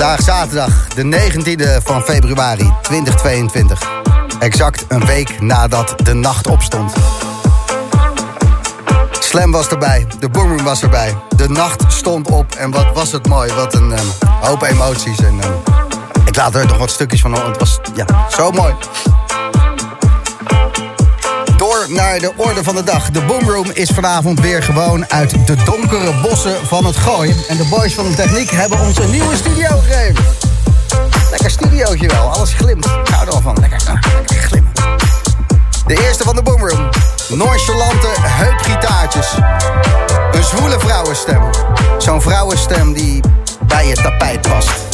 Vandaag zaterdag, de 19e van februari 2022. Exact een week nadat de nacht opstond. Slam was erbij, de boomroom was erbij. De nacht stond op en wat was het mooi. Wat een ehm, hoop emoties. En, ehm, ik laat er nog wat stukjes van. Het was ja, zo mooi. Naar de orde van de dag. De Boomroom is vanavond weer gewoon uit de donkere bossen van het Gooi. En de boys van de techniek hebben ons een nieuwe studio gegeven. Lekker studiootje wel, alles glimt. Ik hou er wel van, lekker, lekker glimmen. De eerste van de Boomroom. Nonchalante heupgitaartjes. Een zwoele vrouwenstem. Zo'n vrouwenstem die bij je tapijt past.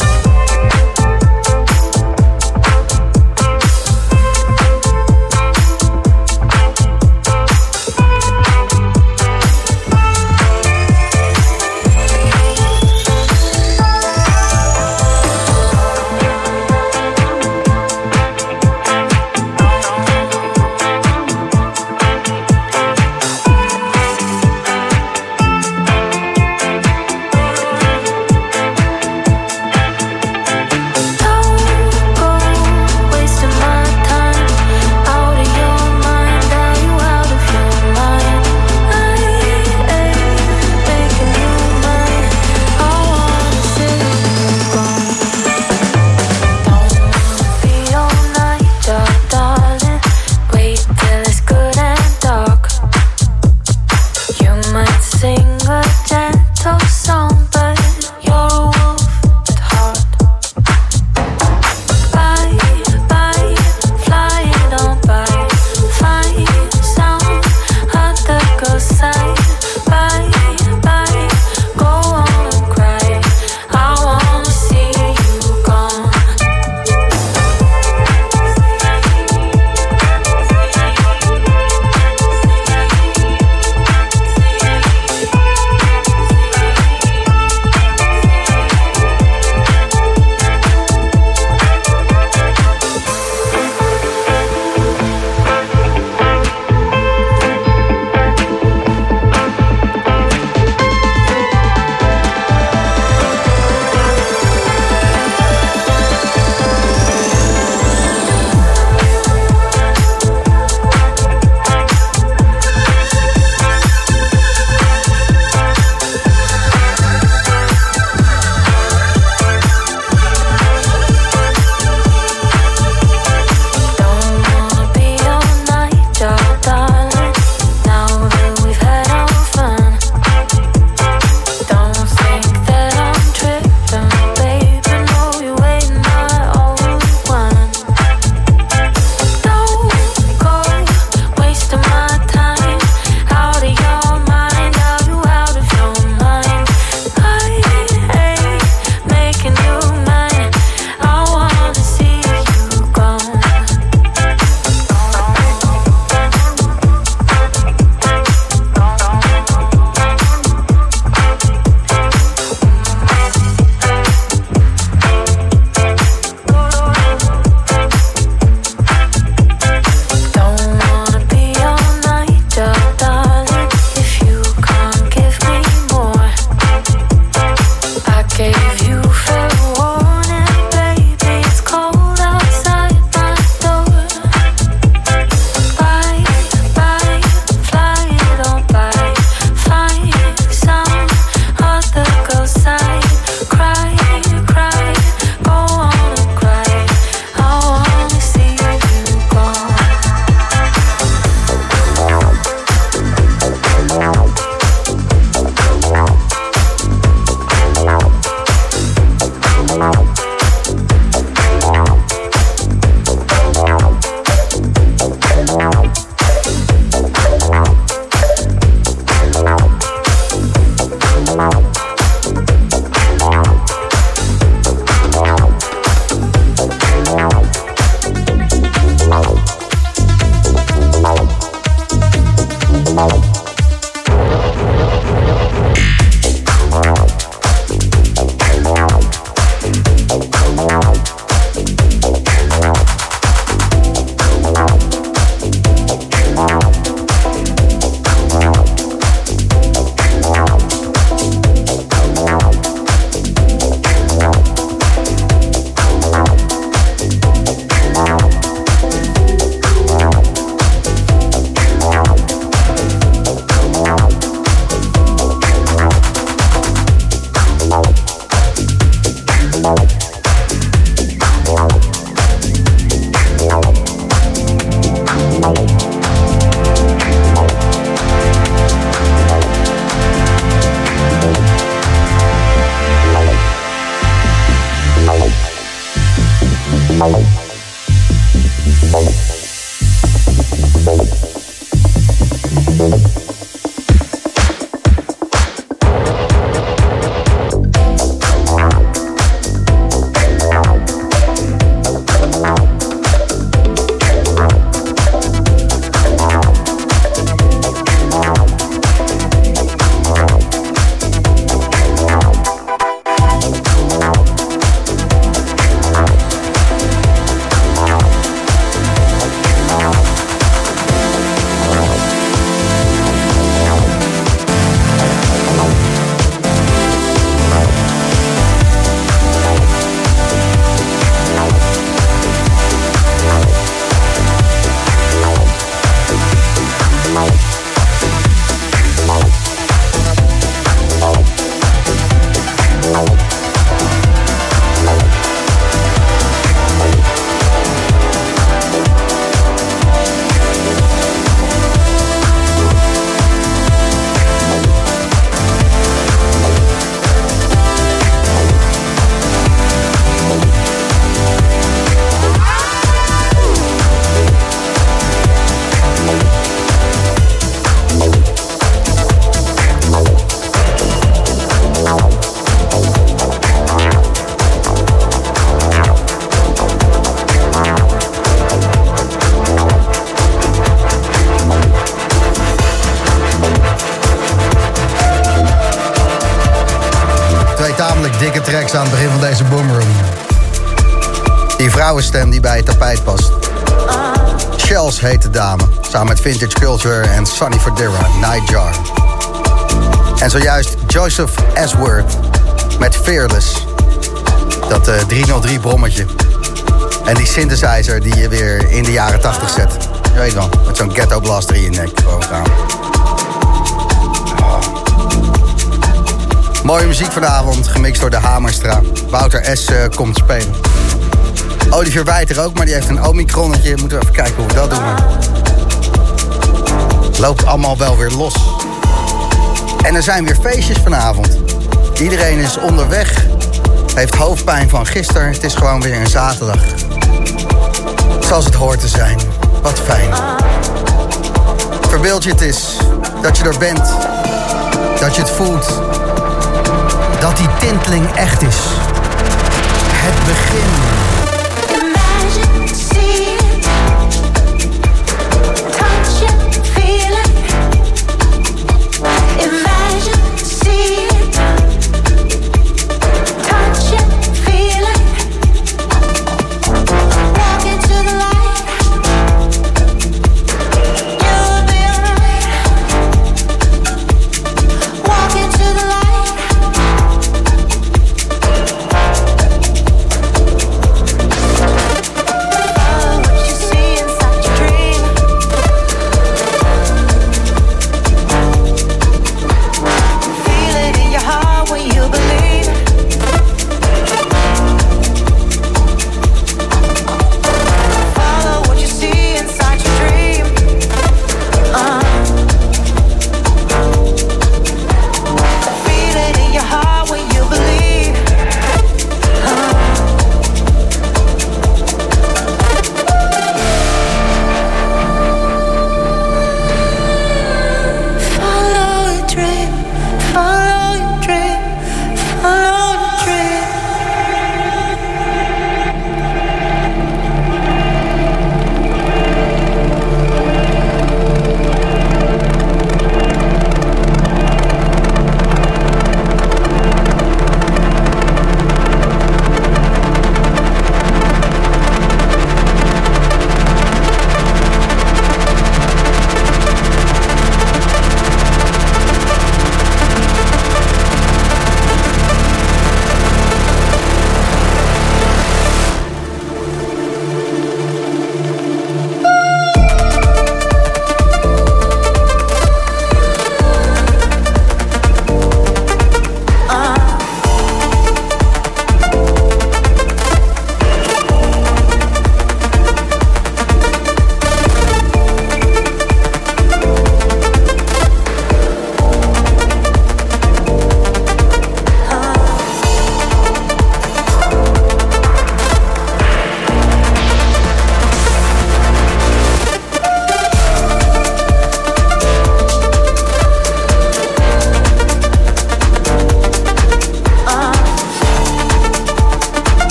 Asworth met Fearless. Dat eh 303 brommetje. En die synthesizer die je weer in de jaren 80 zet. Je weet wel, met zo'n ghetto blaster in je nek. Gewoon gaan. Mooie muziek vanavond, gemixt door de Hamerstra. Wouter S. eh, komt spelen. Olivier Wijter ook, maar die heeft een omicronnetje. Moeten we even kijken hoe we dat doen. Loopt allemaal wel weer los. En er zijn weer feestjes vanavond. Iedereen is onderweg. Heeft hoofdpijn van gisteren. Het is gewoon weer een zaterdag. Zoals het hoort te zijn. Wat fijn. Verbeeld je het eens. Dat je er bent. Dat je het voelt dat die tinteling echt is. Het begin.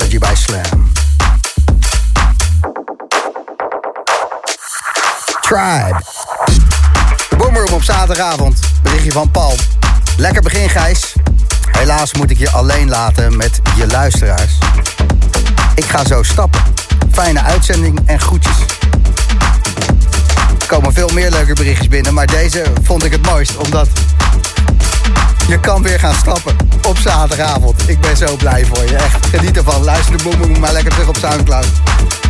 Psychology by Slam. Tribe. Boomroom op zaterdagavond. Berichtje van Paul. Lekker begin, Gijs. Helaas moet ik je alleen laten met je luisteraars. Ik ga zo stappen. Fijne uitzending en groetjes. Er komen veel meer leuke berichtjes binnen, maar deze vond ik het mooist, omdat je kan weer gaan stappen op zaterdagavond. Ik ben zo blij voor je. Echt, geniet ervan. Luister de boem maar lekker terug op Soundcloud.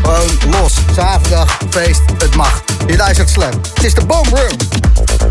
Gewoon los. Zaterdag, feest, het mag. Je luistert Slam. Het is de Boom Room.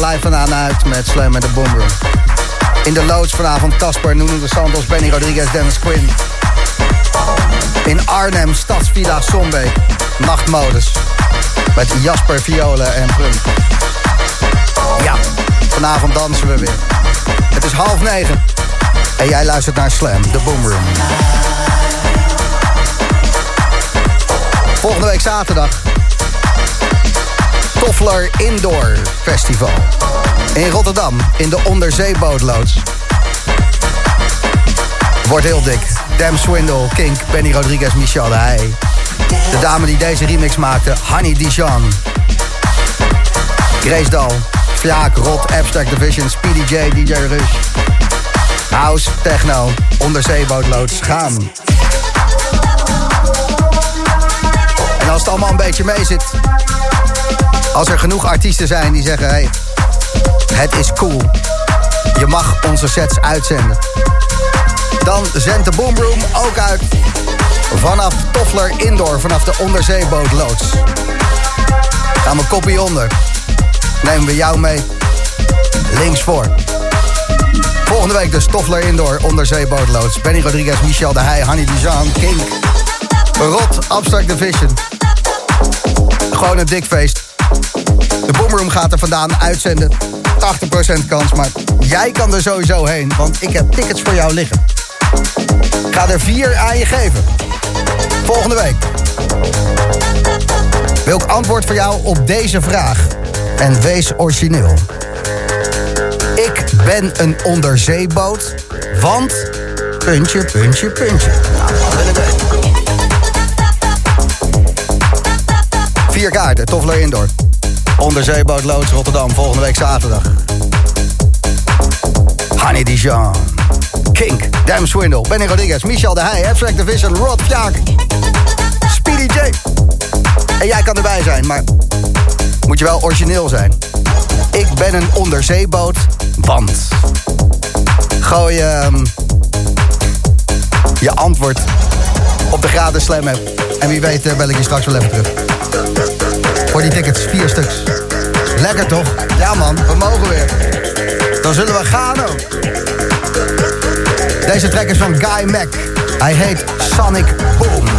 Live vandaan uit met Slam en de Boomroom. In de loods vanavond Casper, Nuno de Santos, Benny Rodriguez, Dennis Quinn. In Arnhem, Stadsvilla Sombeek. Nachtmodus. Met Jasper, Violen en Prunk. Ja, vanavond dansen we weer. Het is half negen. En jij luistert naar Slam, de Boomroom. Volgende week zaterdag. Toffler Indoor Festival. In Rotterdam, in de onderzeebootloods. Wordt heel dik. Dam Swindle, Kink, Benny Rodriguez, Michel de Heij. De dame die deze remix maakte, Honey Dijon. Grace Dal, Rot, Abstract Division, Speedy J, DJ Rush. House, techno, onderzeebootloods, gaan. En als het allemaal een beetje mee zit... Als er genoeg artiesten zijn die zeggen... Hey, het is cool. Je mag onze sets uitzenden. Dan zendt de Boomroom ook uit vanaf Toffler Indoor, vanaf de onderzeebootloods. Gaan we kopie onder. Nemen we jou mee. Links voor. Volgende week dus Toffler Indoor, onderzeebootloods. Benny Rodriguez, Michel de Heij, Hanny Dijan, King. Rot, Abstract Division. Gewoon een dik feest. De Boomroom gaat er vandaan uitzenden. 80% kans, maar jij kan er sowieso heen, want ik heb tickets voor jou liggen. Ga er vier aan je geven. Volgende week. Welk antwoord voor jou op deze vraag? En wees origineel. Ik ben een onderzeeboot, want... Puntje, puntje, puntje. Vier kaarten, Toffler Indoor. Onderzeeboot Loods Rotterdam, volgende week zaterdag. Honey Dijon. Kink, Dam Swindle, Benny Rodriguez, Michel de Heij, Abstract Division, Rod Fjaak, Speedy J. En jij kan erbij zijn, maar moet je wel origineel zijn. Ik ben een onderzeeboot, want... Gooi ehm, je antwoord op de gratis slam app. En wie weet eh, bel ik je straks wel even terug. Voor die tickets, vier stuks. Lekker toch? Ja man, we mogen weer. Dan zullen we gaan ook. Deze track is van Guy Mac. Hij heet Sonic Boom.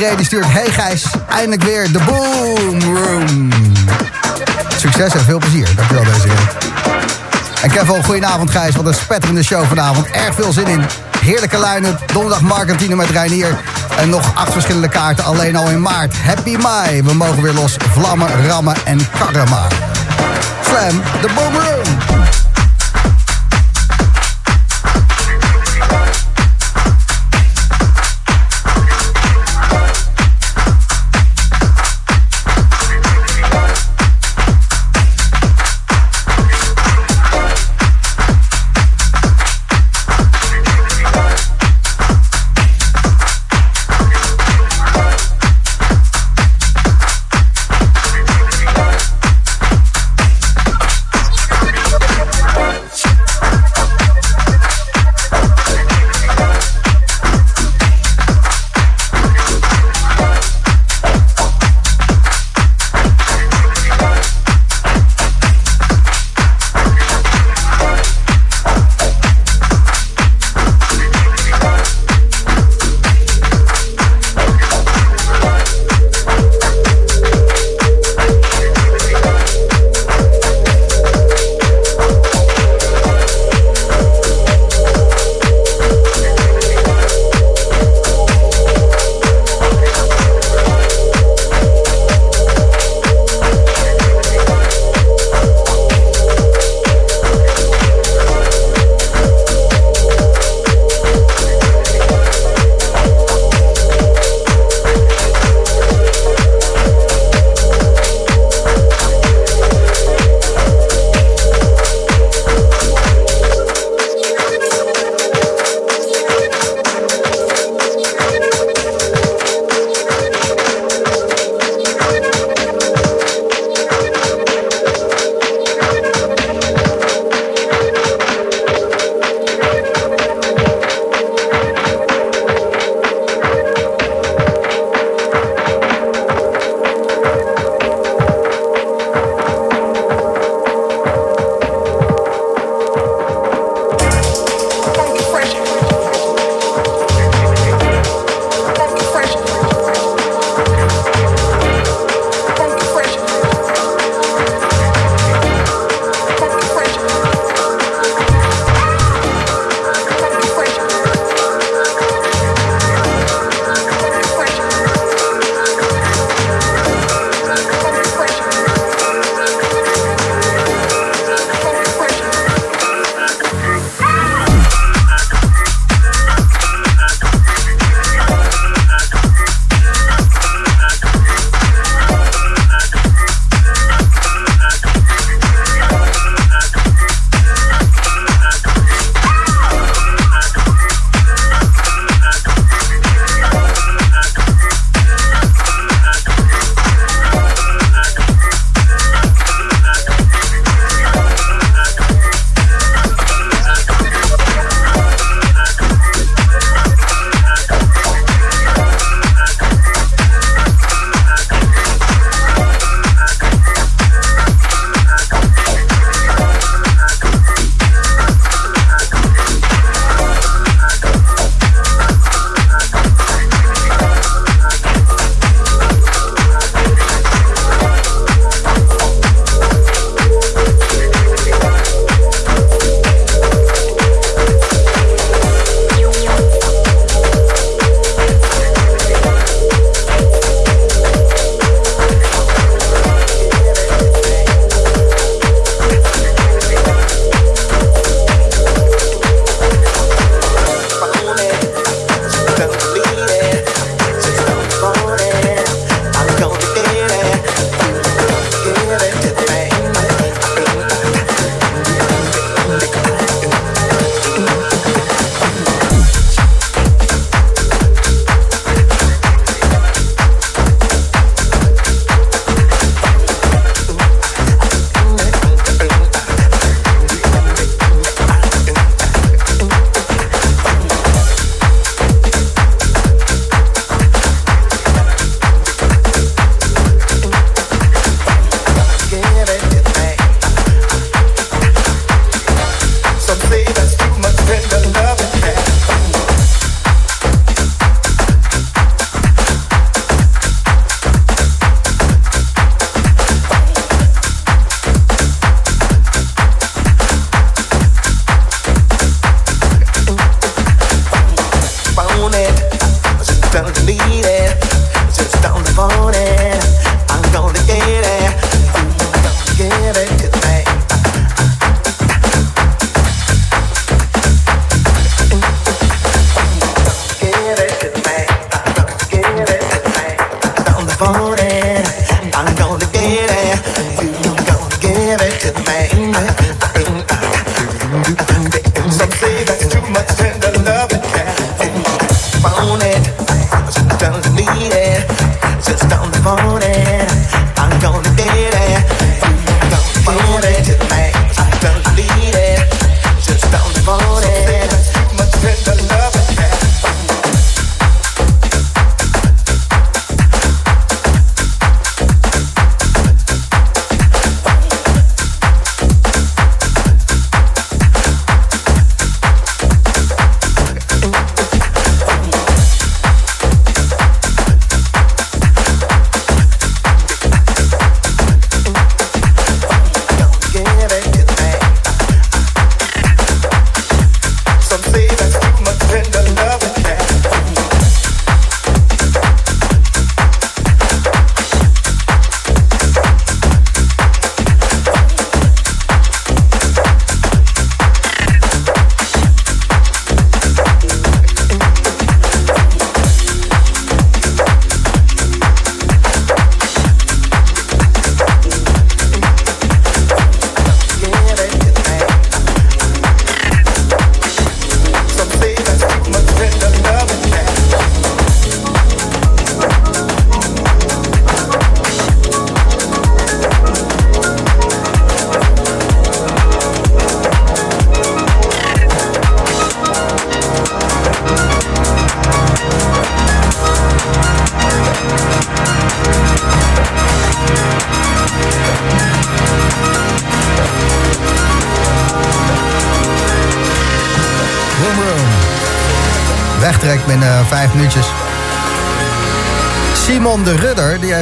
Desiree die stuurt... Hey Gijs, eindelijk weer de Boom Room. Succes en veel plezier. Dankjewel Desiree. En Kevin, goedenavond Gijs. Wat een spetterende show vanavond. Erg veel zin in. Heerlijke line-up. Donderdag Markantine met Reinier. En nog acht verschillende kaarten alleen al in maart. Happy Mai. We mogen weer los. Vlammen, rammen en karren maar. Slam, de Boom Room.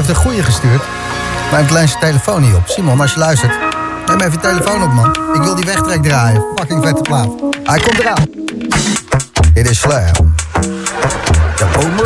Heeft een goeie gestuurd. Maar heeft alleen zijn telefoon niet op. Simon, als je luistert, neem even je telefoon op, man. Ik wil die wegtrek draaien. Fucking vette plaat. Hij komt eraan. Dit is Slam. De Boom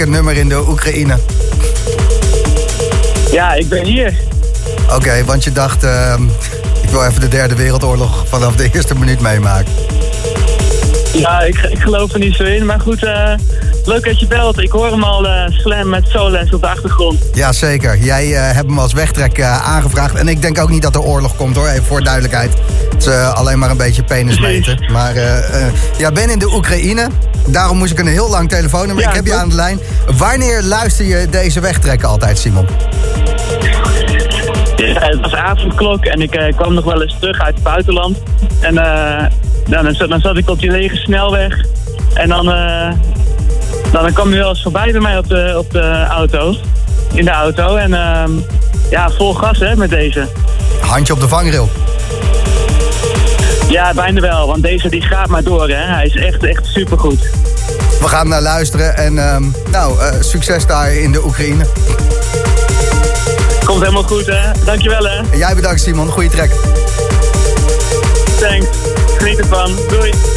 een nummer in de Oekraïne? Ja, ik ben hier. Oké, want je dacht, ehm, ik wil even de derde wereldoorlog vanaf de eerste minuut meemaken. Ja, ik, ik geloof er niet zo in. Maar goed, eh, leuk dat je belt. Ik hoor hem al eh, slam met Solens op de achtergrond. Ja, zeker. Jij eh, hebt hem als wegtrek aangevraagd. En ik denk ook niet dat er oorlog komt hoor, even voor duidelijkheid. Het is alleen maar een beetje penis meten. Maar ja, ben in de Oekraïne. Daarom moest ik een heel lang telefoonnummer. Ja, ik heb je aan de lijn. Wanneer luister je deze wegtrekken altijd, Simon? Ja, het was avondklok en ik eh, kwam nog wel eens terug uit het buitenland. En eh, dan, dan, zat- dan zat ik op die lege snelweg. En dan, eh, dan, dan kwam hij wel eens voorbij bij mij op de, op de auto. In de auto. En ehm, ja, vol gas hè, met deze. Handje op de vangrail. Ja, bijna wel. Want deze die gaat maar door hè. Hij is echt, echt supergoed. We gaan naar luisteren. En ehm, nou, eh, succes daar in de Oekraïne. Komt helemaal goed hè. Dankjewel hè. En jij bedankt, Simon. Goeie trek. Thanks. Geniet ervan. Doei.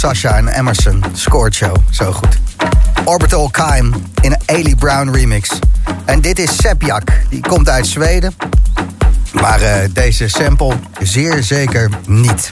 Sasha en Emerson. Scored show, zo goed. Orbital Kaim in een Ailey Brown remix. En dit is Sepjak, die komt uit Zweden. Maar eh, deze sample zeer zeker niet.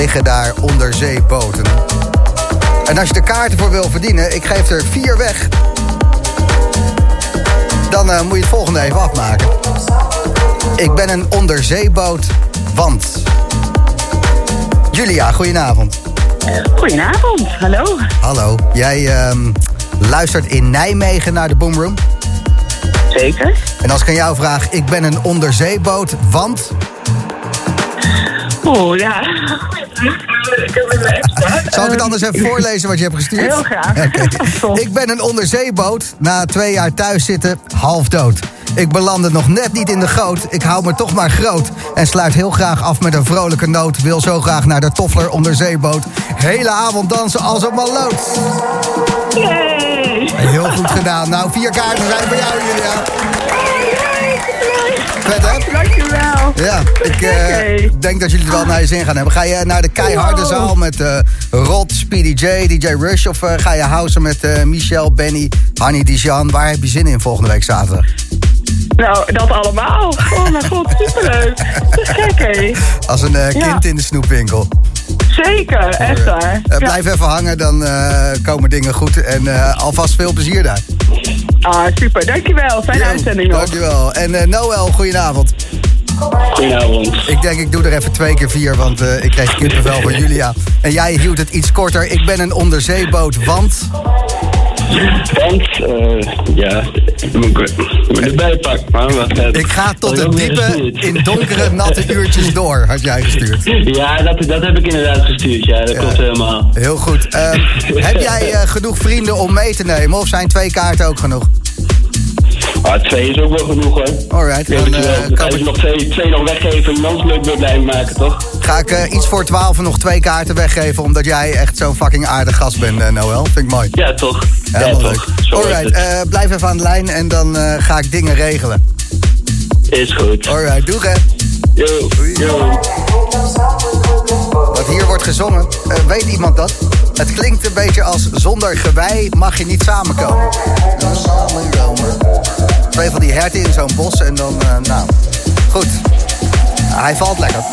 Liggen daar onderzeeboten. En als je de kaarten voor wil verdienen, ik geef er vier weg. Dan eh, moet je het volgende even afmaken. Ik ben een onderzeeboot, want... Julia, goedenavond. Goedenavond, hallo. Hallo. Jij ehm, luistert in Nijmegen naar de Boomroom. Zeker. En als ik aan jou vraag, ik ben een onderzeeboot, want... Oeh, ja. Zal ik het anders even voorlezen wat je hebt gestuurd? Heel graag. Ik ben een onderzeeboot, na twee jaar thuis zitten, half dood. Ik belandde nog net niet in de goot, ik hou me toch maar groot. En sluit heel graag af met een vrolijke noot. Wil zo graag naar de Toffler onderzeeboot. Hele avond dansen als een maloot. Yay! Heel goed gedaan. Nou, vier kaarten zijn voor jou, Julia. Vet, hè? Dankjewel. Ja, ik eh, denk dat jullie het wel naar je zin gaan hebben. Ga je naar de keiharde Wow. zaal met eh, Rod, Speedy J, DJ Rush... of eh, ga je housen met Michel, Benny, Hanny, Dijan? Waar heb je zin in volgende week zaterdag? Nou, dat allemaal. Oh mijn god, superleuk. Dat is gek, hé. Als een Ja. kind in de snoepwinkel. Zeker, echt waar. Blijf even hangen, dan komen dingen goed. En alvast veel plezier daar. Ah, super. Dankjewel. Fijne uitzending nog. Dankjewel. En eh, Noël, goedenavond. Goedenavond. Ik denk, ik doe er even twee keer vier, want eh, ik kreeg kippenvel van Julia. En jij hield het iets korter. Ik ben een onderzeeboot, want... Want, eh, ja, ik moet ik erbij pakken, maar even. Ik ga tot de heb ik diepe, in donkere, natte uurtjes door, had jij gestuurd. Ja, dat, dat heb ik inderdaad gestuurd, ja, dat klopt helemaal. Heel goed. Ehm, heb jij eh, genoeg vrienden om mee te nemen, of zijn twee kaarten ook genoeg? Ah, twee is ook wel genoeg hoor. Alright, dan dan, eh, kan je nog twee, twee nog weggeven en dan leuk weer blij maken, toch? Ga ik eh, iets voor twaalf nog twee kaarten weggeven... omdat jij echt zo'n fucking aardig gast bent, eh, Noël. Vind ik mooi. Ja, toch? Helemaal ja, leuk. toch. Alright, eh, blijf even aan de lijn en dan ga ik dingen regelen. Is goed. Alright, doe hè. Yo, yo. Wat hier wordt gezongen, weet iemand dat? Het klinkt een beetje als zonder gewei mag je niet samenkomen. Twee van die herten in zo'n bos en dan, nou, goed. Hij valt lekker.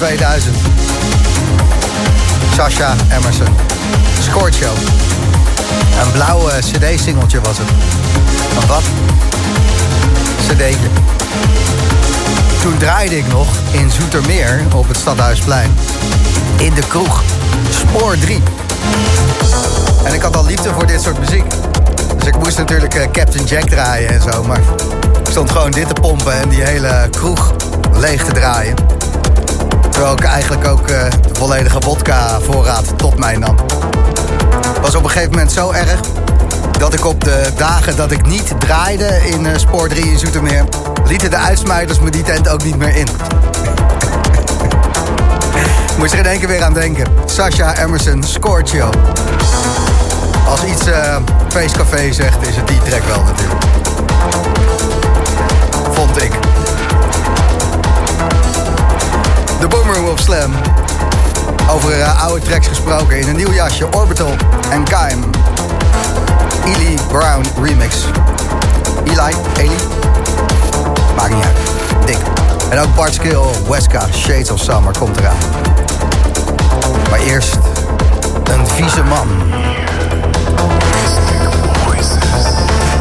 2000. Sasha Emerson. Scorcho. Een blauw eh, cd-singeltje was het. Een wat? cd'tje. Toen draaide ik nog in Zoetermeer op het Stadhuisplein. In de kroeg. Spoor 3. En ik had al liefde voor dit soort muziek. Dus ik moest natuurlijk eh, Captain Jack draaien en zo. Maar ik stond gewoon dit te pompen en die hele kroeg leeg te draaien. Terwijl ik eigenlijk ook eh, de volledige vodka voorraad tot mij nam. was op een gegeven moment zo erg dat ik op de dagen dat ik niet draaide in eh, Spoor 3 in Zoetermeer... lieten de uitsmijters me die tent ook niet meer in. Moest er in één keer weer aan denken. Sasha Emerson, Scorchio. Als iets eh, feestcafé zegt, is het die track wel natuurlijk. Vond ik. Boomroom op Slam. Over eh, oude tracks gesproken in een nieuw jasje. Orbital en Kaim. Ely Brown remix. Eli, Eli? Maakt niet uit. Dik. En ook Bart Skill, Weska, Shades of Summer komt eraan. Maar eerst een vieze man.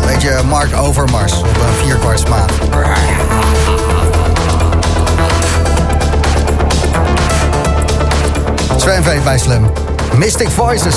Beetje Mark Overmars op een vierkwartsmaat. Veet bij Slam. Mystic Voices.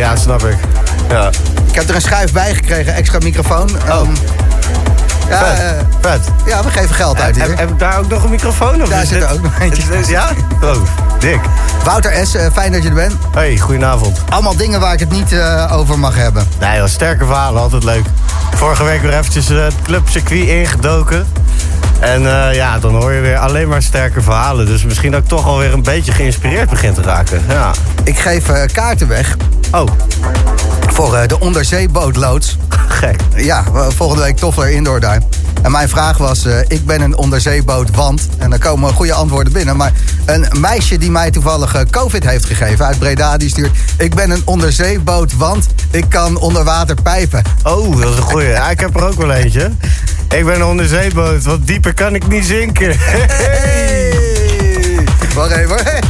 Ja, snap ik. Ja. Ik heb er een schuif bij gekregen, extra microfoon. Ehm, ja, Vet. eh, Vet. ja, we geven geld uit hier. heb ik daar ook nog een microfoon? Of Daar is zit er ook nog eentje. Ja? Oh, dik. Wouter S., eh, fijn dat je er bent. Hey, goedenavond. Allemaal dingen waar ik het niet eh, over mag hebben. Nee joh, sterke verhalen, altijd leuk. Vorige week weer eventjes het clubcircuit ingedoken. En ja, dan hoor je weer alleen maar sterke verhalen. Dus misschien dat ik toch alweer een beetje geïnspireerd begin te raken. Ja. Ik geef kaarten weg Oh, voor eh, de onderzeebootloods. gek. Ja, volgende week Toffler Indoor daar. En mijn vraag was, eh, ik ben een onderzeeboot, want... En daar komen goede antwoorden binnen. Maar een meisje die mij toevallig eh, COVID heeft gegeven uit Breda... die stuurt, ik ben een onderzeeboot, want ik kan onder water pijpen. Oh, dat is een goeie. Ja, ik heb er ook wel eentje. Ik ben een onderzeeboot, want dieper kan ik niet zinken. Wacht even. Hey,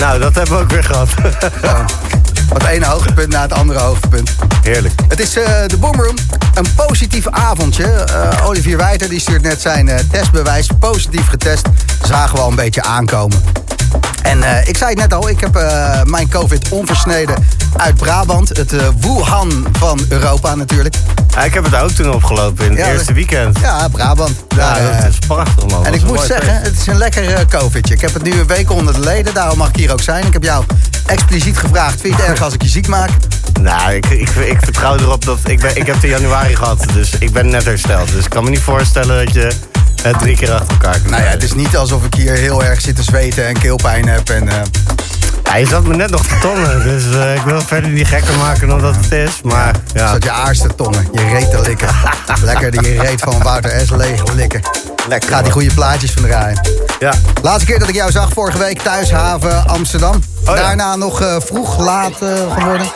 Nou, dat hebben we ook weer gehad. zo. Wat ene hoogtepunt na het andere hoogtepunt. Heerlijk. Het is eh, de Boomroom. Een positief avondje. Eh, Olivier Wijter die stuurt net zijn eh, testbewijs. Positief getest. Zagen we al een beetje aankomen. En eh, ik zei het net al, ik heb eh, mijn COVID onversneden uit Brabant. Het eh, Wuhan van Europa natuurlijk. Ja, ik heb het ook toen opgelopen in het Ja, eerste we- weekend. Ja, Brabant. Ja, dat is prachtig man. en ik moet zeggen, feest. het is een lekker COVIDje. Ik heb het nu een week onder de leden, daarom mag ik hier ook zijn. Ik heb jou expliciet gevraagd, vind je het erg als ik je ziek maak? Nou, ik, ik, ik vertrouw erop dat... Ik, ben, ik heb het in januari gehad, dus ik ben net hersteld. Dus ik kan me niet voorstellen dat je het drie keer achter elkaar Nou ja, het is niet alsof ik hier heel erg zit te zweten en keelpijn heb. En, eh, Ja, je zat me net nog te tongen, dus eh, ik wil verder niet gekker maken dan dat het is. Maar ja, Zat je aarste tongen, je reet te likken. Lekker die reet van Wouter S. leeg likken. lekker. Gaat die goede plaatjes van draaien. Ja. Laatste keer dat ik jou zag, vorige week thuishaven Amsterdam. Ja. Daarna nog eh, vroeg, laat eh, geworden.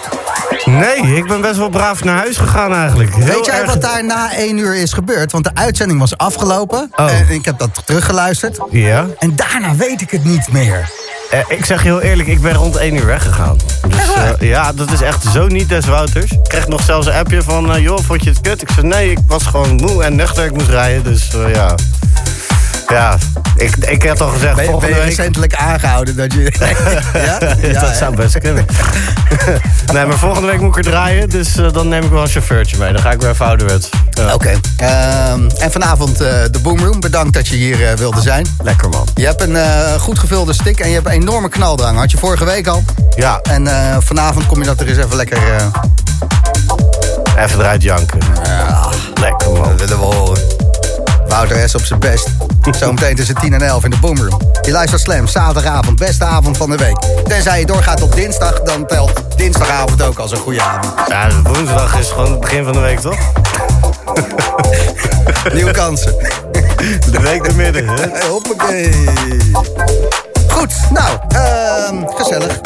Nee, ik ben best wel braaf naar huis gegaan eigenlijk. Heel Weet jij erg- wat daar na één uur is gebeurd? Want de uitzending was afgelopen. Oh. En ik heb dat teruggeluisterd. Ja. En daarna weet ik het niet meer. Eh, ik zeg je heel eerlijk, ik ben rond 1 uur weggegaan. Dus, eh, ja, dat is echt zo niet des Wouters. Ik kreeg nog zelfs een appje van, joh, vond je het kut? Ik zei, nee, ik was gewoon moe en nuchter, ik moest rijden. Dus ja, ja ik, ik had al gezegd, Ben, volgende je week... recentelijk aangehouden dat je... ja? dat hè? zou best kunnen. nee, maar volgende week moet ik er draaien, dus eh, dan neem ik wel een chauffeurtje mee. Dan ga ik weer even ouderwets. Ja. Oké. Ehm, en vanavond eh, de Boomroom. Bedankt dat je hier eh, wilde zijn. Lekker man. Je hebt een goed gevulde stick en je hebt een enorme knaldrang. Had je vorige week al. Ja, En vanavond kom je dat er eens even lekker... even eruit janken. Lekker man. dat willen we horen. Wouter S. op zijn best. Zometeen tussen 10 en 11 in de Boomroom. Je luistert Slam, zaterdagavond, beste avond van de week. Tenzij je doorgaat tot dinsdag, dan telt dinsdagavond ook als een goede avond. Ja, woensdag is gewoon het begin van de week, toch? Nieuwe kansen. De week er midden, hè? Hoppakee. Goed, nou, ehm, gezellig.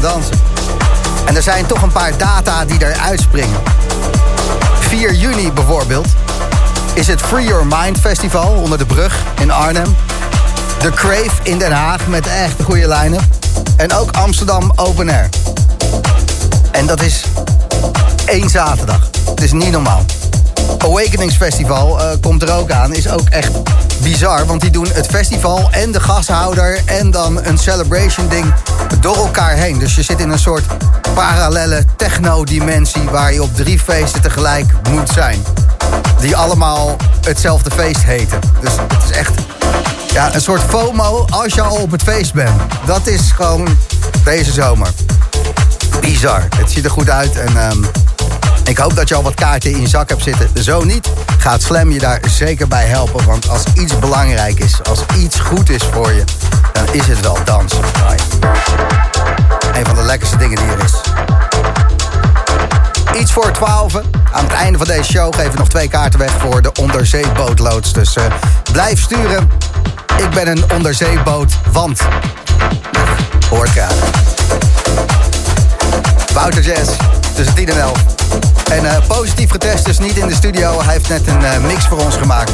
Dansen. En er zijn toch een paar data die eruit springen. 4 juni bijvoorbeeld is het Free Your Mind Festival onder de brug in Arnhem. The Crave in Den Haag met echt goede lijnen. En ook Amsterdam Open Air. En dat is één zaterdag. Het is niet normaal. Awakenings Festival eh, komt er ook aan. Is ook echt bizar. Want die doen het festival en de gashouder... en dan een celebration ding door elkaar heen. Dus je zit in een soort parallele techno-dimensie... waar je op drie feesten tegelijk moet zijn. Die allemaal hetzelfde feest heten. Dus het is echt ja, een soort FOMO als je al op het feest bent. Dat is gewoon deze zomer. Bizar. Het ziet er goed uit en ehm, ik hoop dat je al wat kaarten in je zak hebt zitten. Zo niet, gaat Slam je daar zeker bij helpen. Want als iets belangrijk is, als iets goed is voor je, dan is het wel dansen. Een van de lekkerste dingen die er is. Iets voor 12. Aan het einde van deze show geven we nog twee kaarten weg voor de onderzeebootloods. Dus eh, blijf sturen. Ik ben een onderzeeboot, want... Hoort graag. Wouter Jazz, tussen 10 en 11. En eh, positief getest, dus niet in de studio. Hij heeft net een eh, mix voor ons gemaakt.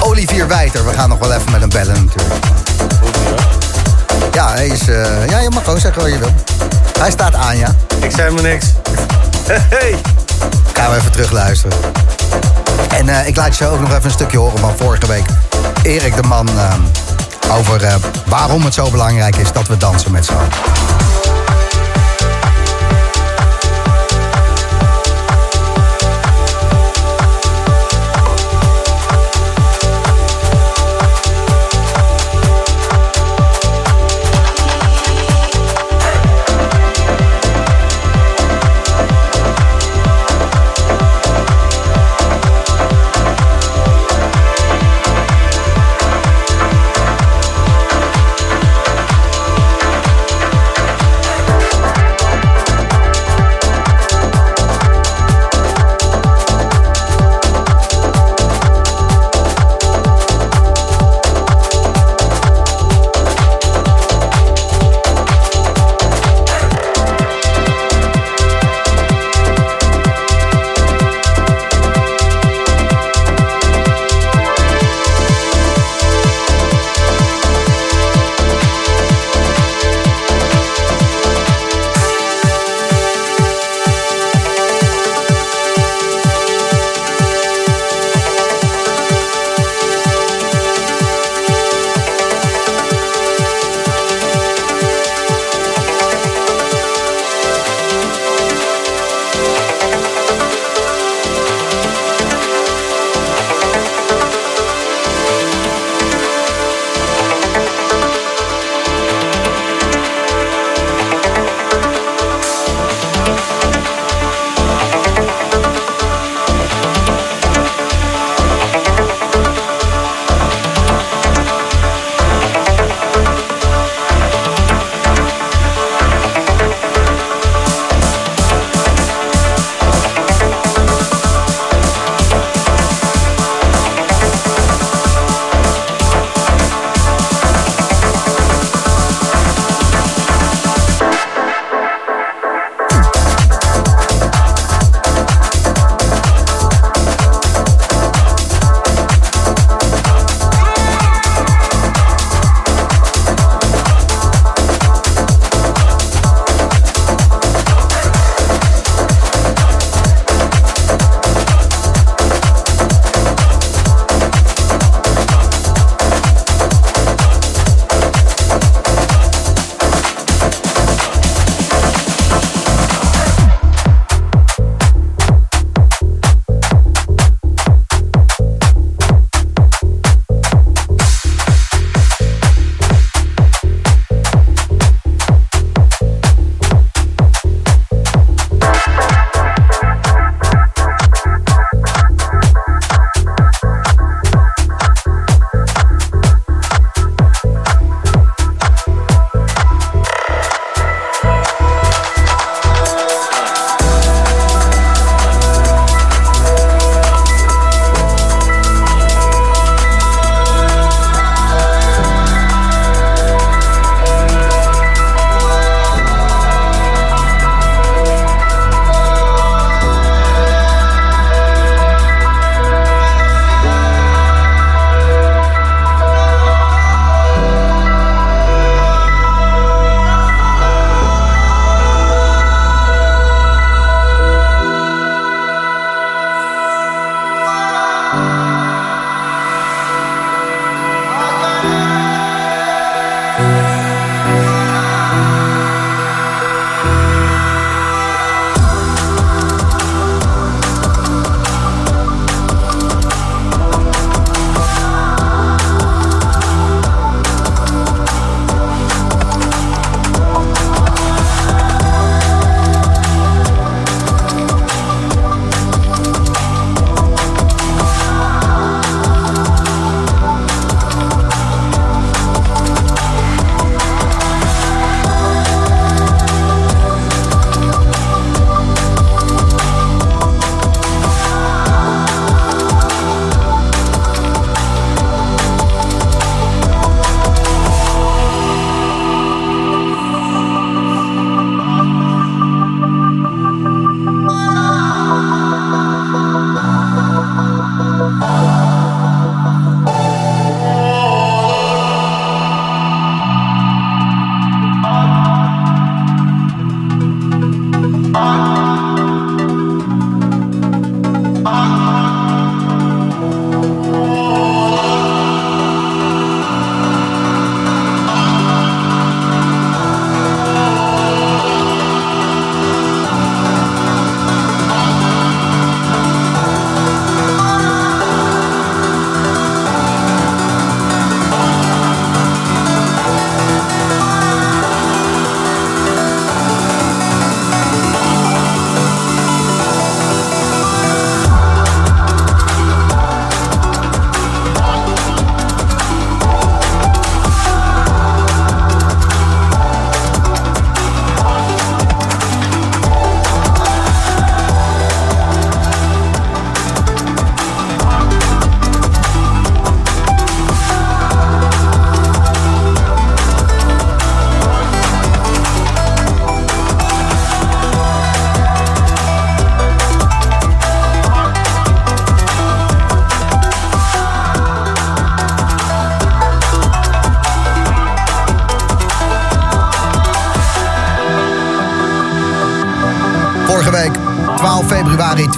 Olivier Wijter, we gaan nog wel even met hem bellen natuurlijk. Ja, hij is, eh, ja, je mag gewoon zeggen wat je wil. Hij staat aan, ja. Ik zei maar niks. Hey! Gaan we even terugluisteren. En eh, ik laat je ook nog even een stukje horen van vorige week. Erik de Man eh, over waarom het zo belangrijk is dat we dansen met z'n allen.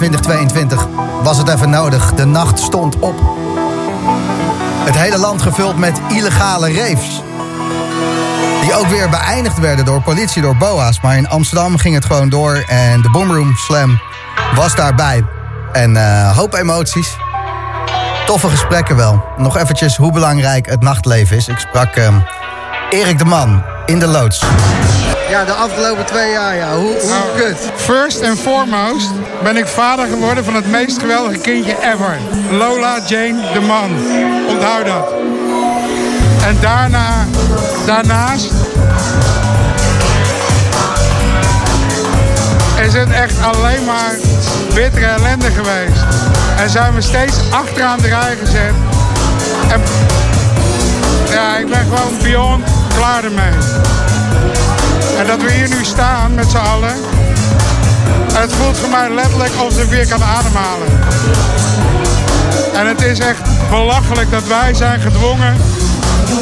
2022 was het even nodig. De nacht stond op. Het hele land gevuld met illegale raves. Die ook weer beëindigd werden door politie, door BOA's. Maar in Amsterdam ging het gewoon door en de Boomroom Slam was daarbij. En eh, hoop emoties. Toffe gesprekken wel. Nog eventjes hoe belangrijk het nachtleven is. Ik sprak ehm, Erik de Man in de loods. Ja, de afgelopen twee jaar, ja. Hoe, hoe kut? First and foremost ben ik vader geworden van het meest geweldige kindje ever. Lola Jane de Man. Onthoud dat. En daarna, daarnaast is het echt alleen maar bittere ellende geweest. En zijn we steeds achteraan de rij gezet. En ja, ik ben gewoon beyond klaar ermee. En dat we hier nu staan met z'n allen. En het voelt voor mij letterlijk alsof ik weer kan ademhalen. En het is echt belachelijk dat wij zijn gedwongen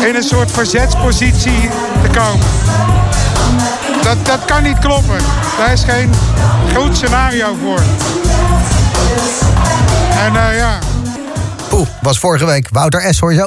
in een soort verzetspositie te komen. Dat, dat kan niet kloppen. Daar is geen goed scenario voor. En eh, ja, Poeh, was vorige week. Wouter S. hoor zo.